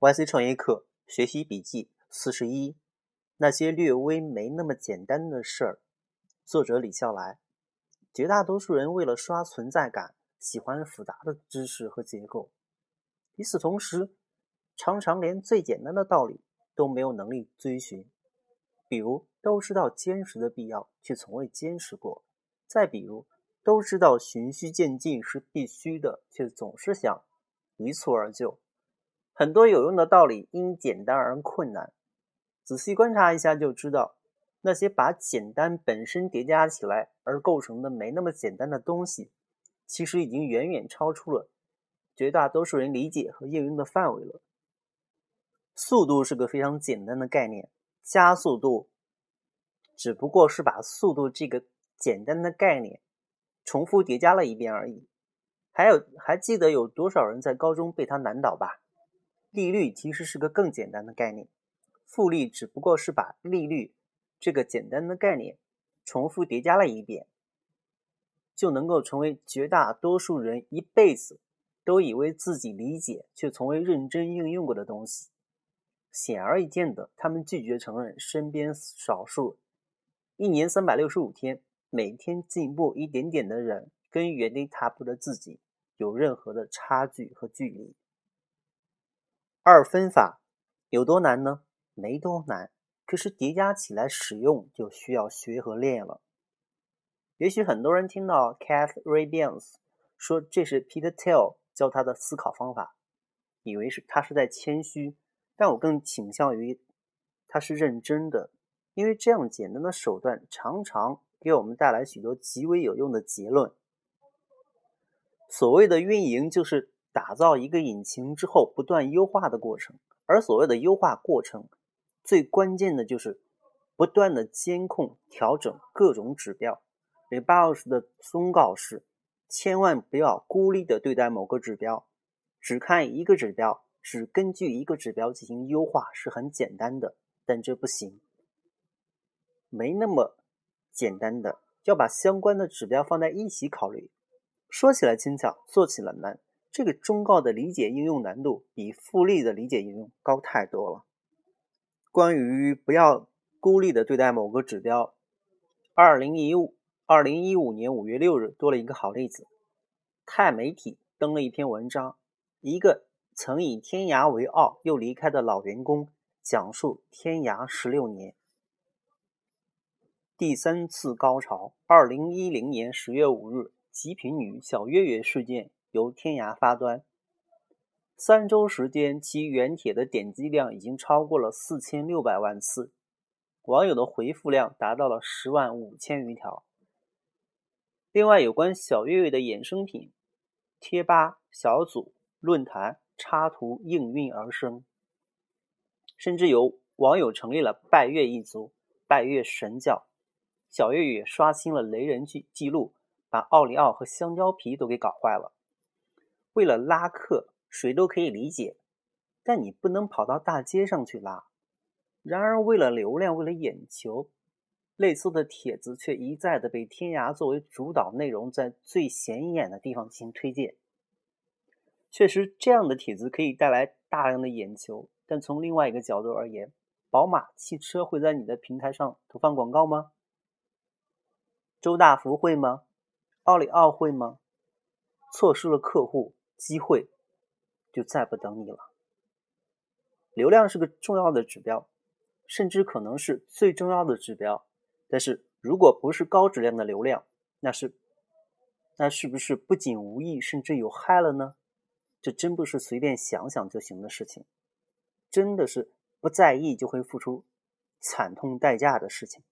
YC 创业课学习笔记四十一：那些略微没那么简单的事儿。作者李笑来。绝大多数人为了刷存在感，喜欢复杂的知识和结构。与此同时，常常连最简单的道理都没有能力追寻。比如，都知道坚持的必要，却从未坚持过；再比如，都知道循序渐进是必须的，却总是想一蹴而就。很多有用的道理因简单而困难，仔细观察一下就知道，那些把简单本身叠加起来而构成的没那么简单的东西，其实已经远远超出了绝大多数人理解和应用的范围了。速度是个非常简单的概念，加速度只不过是把速度这个简单的概念重复叠加了一遍而已。还有，还记得有多少人在高中被它难倒吧？利率其实是个更简单的概念，复利只不过是把利率这个简单的概念重复叠加了一遍，就能够成为绝大多数人一辈子都以为自己理解却从未认真应用过的东西。显而易见的，他们拒绝承认身边少数一年三百六十五天每天进步一点点的人，跟原地踏步的自己有任何的差距和距离。二分法有多难呢？没多难，可是叠加起来使用就需要学和练了。也许很多人听到 Kath Rabians 说这是 Peter t e l l 教他的思考方法，以为是他是在谦虚，但我更倾向于他是认真的，因为这样简单的手段常常给我们带来许多极为有用的结论。所谓的运营就是。打造一个引擎之后，不断优化的过程。而所谓的优化过程，最关键的就是不断的监控、调整各种指标。Rebus 的忠告是：千万不要孤立的对待某个指标，只看一个指标，只根据一个指标进行优化是很简单的，但这不行，没那么简单的，要把相关的指标放在一起考虑。说起来轻巧，做起来难。这个忠告的理解应用难度比复利的理解应用高太多了。关于不要孤立的对待某个指标，二零一五二零一五年五月六日多了一个好例子。钛媒体登了一篇文章，一个曾以天涯为傲又离开的老员工讲述天涯十六年第三次高潮。二零一零年十月五日，极品女小月月事件。由天涯发端，三周时间，其原帖的点击量已经超过了四千六百万次，网友的回复量达到了十万五千余条。另外，有关小月月的衍生品，贴吧、小组、论坛插图应运而生，甚至有网友成立了拜月一族，拜月神教。小月月刷新了雷人记记录，把奥利奥和香蕉皮都给搞坏了。为了拉客，谁都可以理解，但你不能跑到大街上去拉。然而，为了流量，为了眼球，类似的帖子却一再的被天涯作为主导内容，在最显眼的地方进行推荐。确实，这样的帖子可以带来大量的眼球，但从另外一个角度而言，宝马汽车会在你的平台上投放广告吗？周大福会吗？奥利奥会吗？错失了客户。机会就再不等你了。流量是个重要的指标，甚至可能是最重要的指标。但是如果不是高质量的流量，那是那是不是不仅无益，甚至有害了呢？这真不是随便想想就行的事情，真的是不在意就会付出惨痛代价的事情。